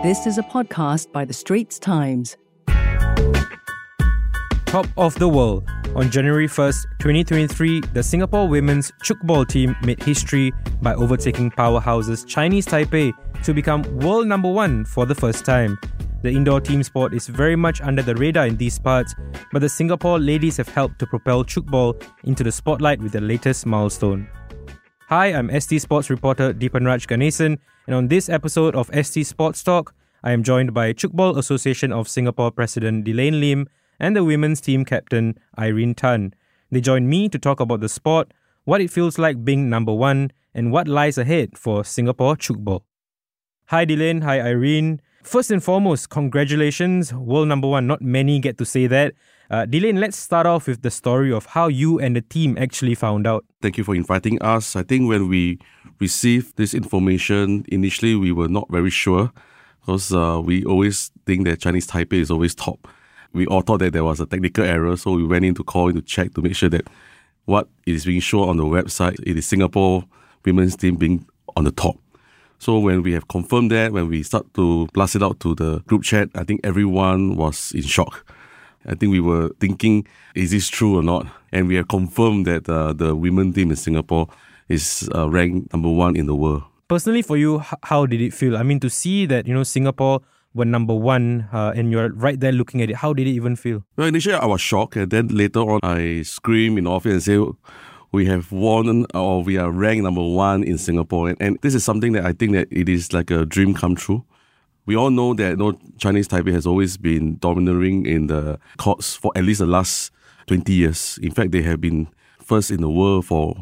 This is a podcast by The Straits Times. Top of the world. On January 1st, 2023, the Singapore women's tchoukball team made history by overtaking powerhouses Chinese Taipei to become world number one for the first time. The indoor team sport is very much under the radar in these parts, but the Singapore ladies have helped to propel tchoukball into the spotlight with the latest milestone. Hi, I'm ST Sports reporter Deepanraj Ganesan, and on this episode of ST Sports Talk, I am joined by Tchoukball Association of Singapore President Delaine Lim and the women's team captain Irene Tan. They join me to talk about the sport, what it feels like being number one, and what lies ahead for Singapore Tchoukball. Hi Delaine, hi Irene. First and foremost, congratulations, world number one. Not many get to say that. Uh, let's start off with the story of how you and the team actually found out. Thank you for inviting us. I think when we received this information, initially we were not very sure because uh, we always think that Chinese Taipei is always top we all thought that there was a technical error, so we went in to call in to check to make sure that what is being shown on the website, it is Singapore women's team being on the top. So when we have confirmed that, when we start to blast it out to the group chat, I think everyone was in shock. I think we were thinking, is this true or not? And we have confirmed that uh, the women team in Singapore is uh, ranked number one in the world. Personally, for you, how did it feel? I mean, to see that you know Singapore were number one uh, and you're right there looking at it. How did it even feel? Well, initially I was shocked, and then later on I screamed in office and said, we have won or we are ranked number one in Singapore. And, and, this is something that I think that it is like a dream come true. We all know that you know, Chinese Taipei has always been domineering in the courts for at least the last 20 years. In fact, they have been first in the world for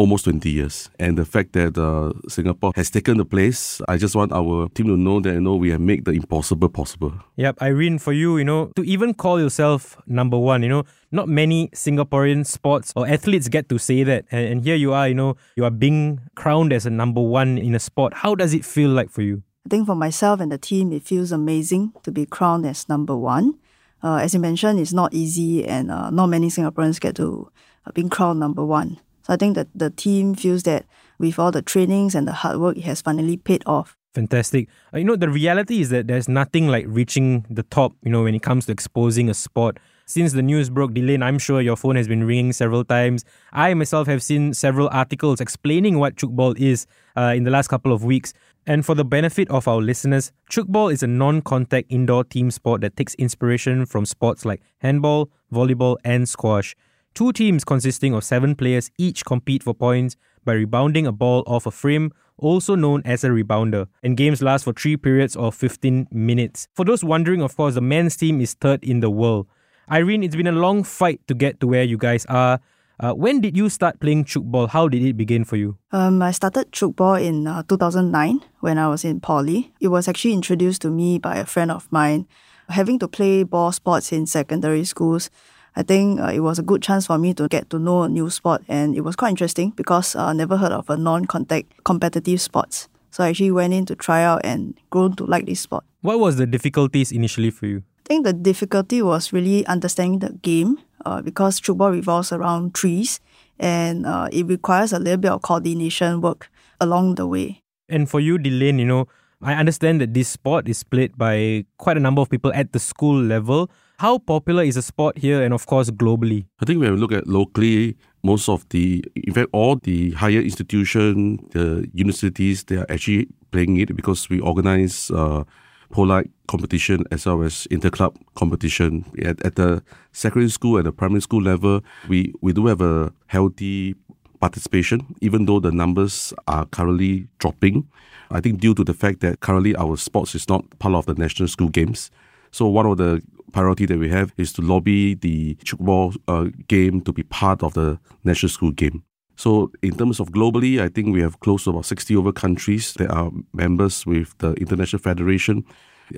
almost 20 years. And the fact that uh, Singapore has taken the place, I just want our team to know that, you know, we have made the impossible possible. Yep, Irene, for you, you know, to even call yourself number one, you know, not many Singaporean sports or athletes get to say that. And, and here you are, you know, you are being crowned as a number one in a sport. How does it feel like for you? I think for myself and the team, it feels amazing to be crowned as number one. Uh, as you mentioned, it's not easy, and uh, not many Singaporeans get to uh, being crowned number one. So I think that the team feels that with all the trainings and the hard work, it has finally paid off. Fantastic. Uh, you know, the reality is that there's nothing like reaching the top, you know, when it comes to exposing a sport. Since the news broke, Delaine, I'm sure your phone has been ringing several times. I myself have seen several articles explaining what tchoukball is uh, in the last couple of weeks. And for the benefit of our listeners, tchoukball is a non contact indoor team sport that takes inspiration from sports like handball, volleyball, and squash. Two teams consisting of seven players each compete for points by rebounding a ball off a frame, also known as a rebounder, and games last for three periods of 15 minutes. For those wondering, of course, the men's team is third in the world. Irene, it's been a long fight to get to where you guys are. Uh, when did you start playing tchoukball? How did it begin for you? Um, I started tchoukball in uh, 2009 when I was in poly. It was actually introduced to me by a friend of mine. Having to play ball sports in secondary schools, I think uh, it was a good chance for me to get to know a new sport, and it was quite interesting because uh, I never heard of a non-contact competitive sports. So I actually went in to try out and grown to like this sport. What was the difficulties initially for you? I think the difficulty was really understanding the game uh, because tchoukball revolves around trees and uh, it requires a little bit of coordination work along the way. And for you, Delaine, you know, I understand that this sport is played by quite a number of people at the school level. How popular is the sport here and, of course, globally? I think when we look at locally, most of the, in fact, all the higher institutions, the universities, they are actually playing it because we organize uh, polite competition as well as interclub competition. At, at the secondary school and the primary school level, we, we do have a healthy participation, even though the numbers are currently dropping. I think due to the fact that currently our sports is not part of the national school games. So one of the priority that we have is to lobby the tchoukball uh, game to be part of the national school game. So in terms of globally, I think we have close to about 60 over countries that are members with the International Federation.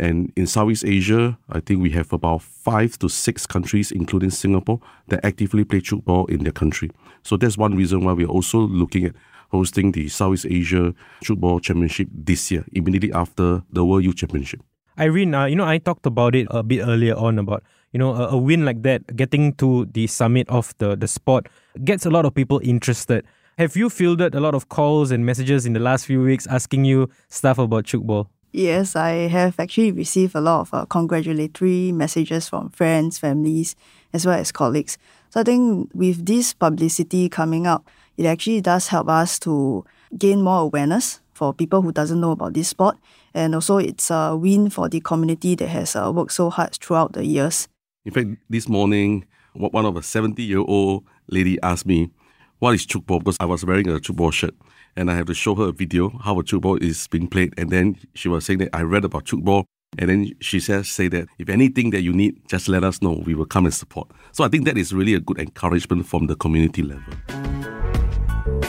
And in Southeast Asia, I think we have about five to six countries, including Singapore, that actively play tchoukball in their country. So that's one reason why we're also looking at hosting the Southeast Asia Tchoukball Championship this year, immediately after the World Youth Championship. Irene, uh, you know, I talked about it a bit earlier on about, you know, a, a, win like that, getting to the summit of the, the sport gets a lot of people interested. Have you fielded a lot of calls and messages in the last few weeks asking you stuff about tchoukball? Yes, I have actually received a lot of uh, congratulatory messages from friends, families, as well as colleagues. So I think with this publicity coming up, it actually does help us to gain more awareness for people who doesn't know about this sport. And also it's a win for the community that has uh, worked so hard throughout the years. In fact, this morning, one of a 70 year old lady asked me, what is tchoukball? Because I was wearing a tchoukball shirt and I have to show her a video how a tchoukball is being played. And then she was saying that I read about tchoukball. And then she says, say that if anything that you need, just let us know. We will come and support. So I think that is really a good encouragement from the community level.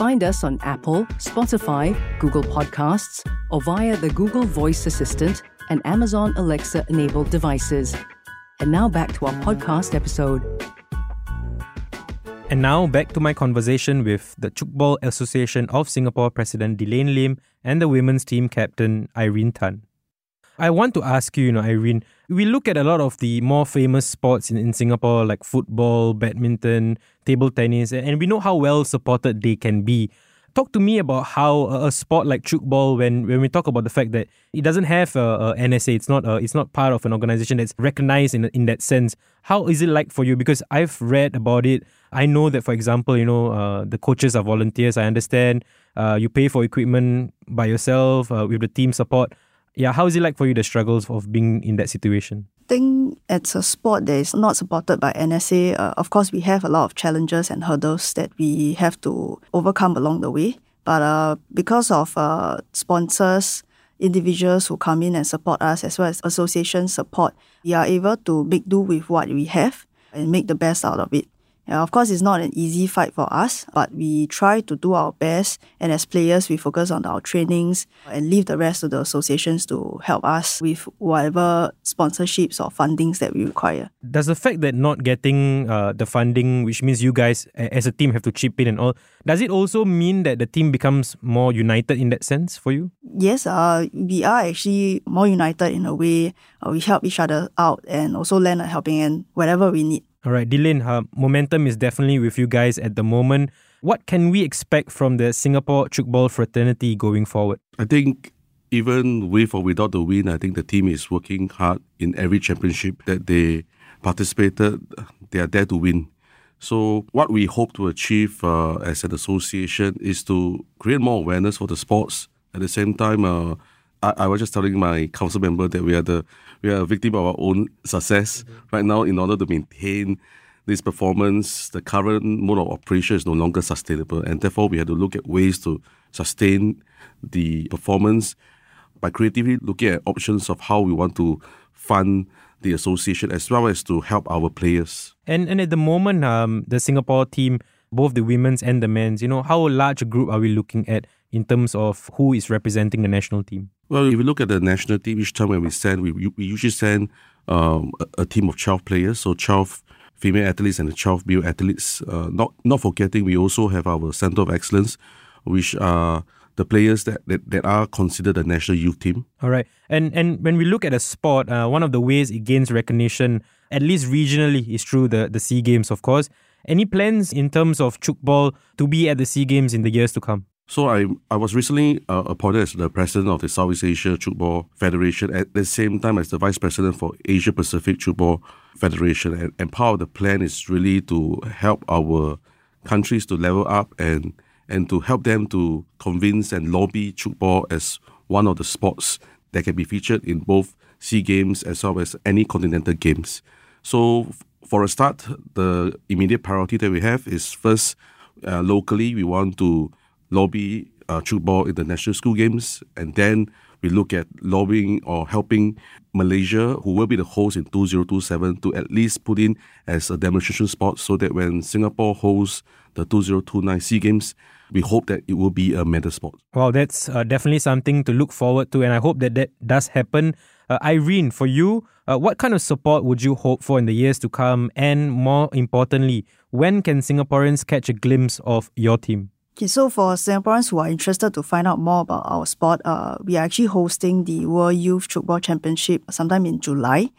Find us on Apple, Spotify, Google Podcasts, or via the Google Voice Assistant and Amazon Alexa enabled devices. And now back to our podcast episode. And now back to my conversation with the Tchoukball Association of Singapore President Delaine Lim and the women's team captain Irene Tan. I want to ask you, you know, Irene, we look at a lot of the more famous sports in, in Singapore like football, badminton, table tennis, and we know how well supported they can be. Talk to me about how a, sport like Tchoukball, when when we talk about the fact that it doesn't have a, a NSA, it's not a, it's not part of an organization that's recognized in in that sense. How is it like for you? Because I've read about it. I know that, for example, you know, uh, the coaches are volunteers. I understand. Uh, you pay for equipment by yourself uh, with the team support. Yeah, how is it like for you the struggles of being in that situation? I think it's a sport that is not supported by NSA. Uh, of course, we have a lot of challenges and hurdles that we have to overcome along the way. But uh, because of uh, sponsors, individuals who come in and support us, as well as association support, we are able to make do with what we have and make the best out of it. Yeah, of course, it's not an easy fight for us, but we try to do our best. And as players, we focus on our trainings and leave the rest to the associations to help us with whatever sponsorships or fundings that we require. Does the fact that not getting uh, the funding, which means you guys as a team have to chip in and all, does it also mean that the team becomes more united in that sense for you? Yes, uh, we are actually more united in a way. Uh, we help each other out and also lend a helping hand wherever we need. All right, Delaine, uh, momentum is definitely with you guys at the moment. What can we expect from the Singapore Tchoukball fraternity going forward? I think even with or without the win, I think the team is working hard in every championship that they participated. They are there to win. So, what we hope to achieve uh, as an association is to create more awareness for the sports. At the same time, uh, I, I was just telling my council member that we are the we are a victim of our own success mm-hmm. right now. In order to maintain this performance, the current mode of operation is no longer sustainable, and therefore we have to look at ways to sustain the performance by creatively looking at options of how we want to fund the association as well as to help our players. And and at the moment, um, the Singapore team, both the women's and the men's, you know, how large a group are we looking at in terms of who is representing the national team? Well, if you look at the national team, each time when we send, we, we usually send um, a, a, team of 12 players, so 12 female athletes and 12 male athletes. Uh, not, not forgetting, we also have our Center of Excellence, which are the players that, that, that are considered the national youth team. All right. And, and when we look at a sport, uh, one of the ways it gains recognition, at least regionally, is through the, the SEA Games, of course. Any plans in terms of Tchoukball to be at the SEA Games in the years to come? So I I was recently uh, appointed as the president of the Southeast Asia Tchoukball Federation at the same time as the vice president for Asia Pacific Tchoukball Federation, and, and part of the plan is really to help our countries to level up and and to help them to convince and lobby Tchoukball as one of the sports that can be featured in both SEA Games as well as any continental games. So for a start, the immediate priority that we have is first uh, locally we want to lobby uh, the national school games, and then we look at lobbying or helping Malaysia, who will be the host in 2027, to at least put in as a demonstration sport so that when Singapore hosts the 2029 SEA Games, we hope that it will be a medal sport. Well, that's uh, definitely something to look forward to, and I hope that that does happen. Uh, Irene, for you, uh, what kind of support would you hope for in the years to come? And more importantly, when can Singaporeans catch a glimpse of your team? Okay, so for Singaporeans who are interested to find out more about our sport, uh, we are actually hosting the World Youth Tchoukball Championship sometime in July,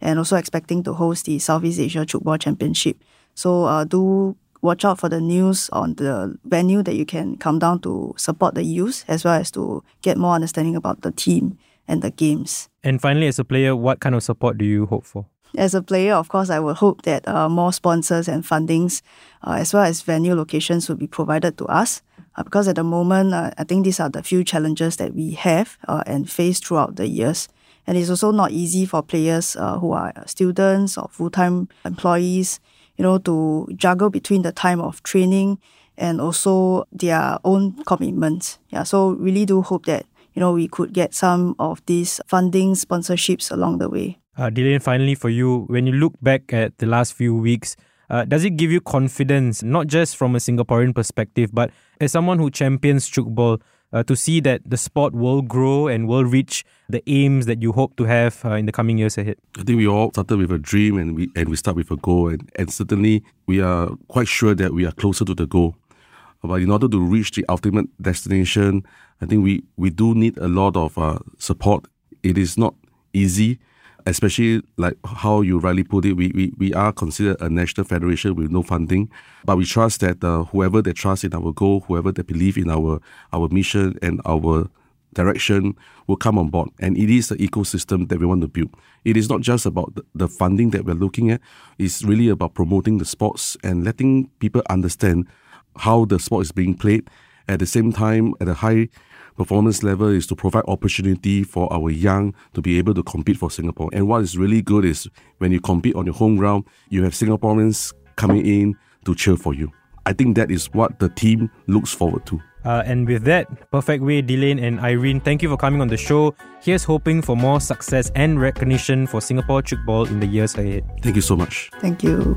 and also expecting to host the Southeast Asia Tchoukball Championship. So uh, do watch out for the news on the venue that you can come down to support the youth as well as to get more understanding about the team and the games. And finally, as a player, what kind of support do you hope for? As a player, of course, I would hope that uh, more sponsors and fundings, uh, as well as venue locations, will be provided to us. Uh, because at the moment, uh, I think these are the few challenges that we have uh, and face throughout the years. And it's also not easy for players uh, who are students or full time employees, you know, to juggle between the time of training and also their own commitments. Yeah, so really do hope that you know we could get some of these funding sponsorships along the way. Uh, Delaine, finally for you, when you look back at the last few weeks, uh, does it give you confidence, not just from a Singaporean perspective, but as someone who champions tchoukball, uh, to see that the sport will grow and will reach the aims that you hope to have uh, in the coming years ahead? I think we all started with a dream and we and we start with a goal and, and certainly we are quite sure that we are closer to the goal. But in order to reach the ultimate destination, I think we, we do need a lot of uh, support. It is not easy, especially like how you rightly put it. We, we, we are considered a national federation with no funding, but we trust that uh, whoever that trust in our goal, whoever that believe in our our mission and our direction will come on board. And it is the ecosystem that we want to build. It is not just about the funding that we're looking at. It's really about promoting the sports and letting people understand how the sport is being played. At the same time, at a high performance level is to provide opportunity for our young to be able to compete for Singapore. And what is really good is when you compete on your home ground, you have Singaporeans coming in to cheer for you. I think that is what the team looks forward to. Uh, and with that, Perfect Way, Delaine and Irene, thank you for coming on the show. Here's hoping for more success and recognition for Singapore Tchoukball in the years ahead. Thank you so much. Thank you.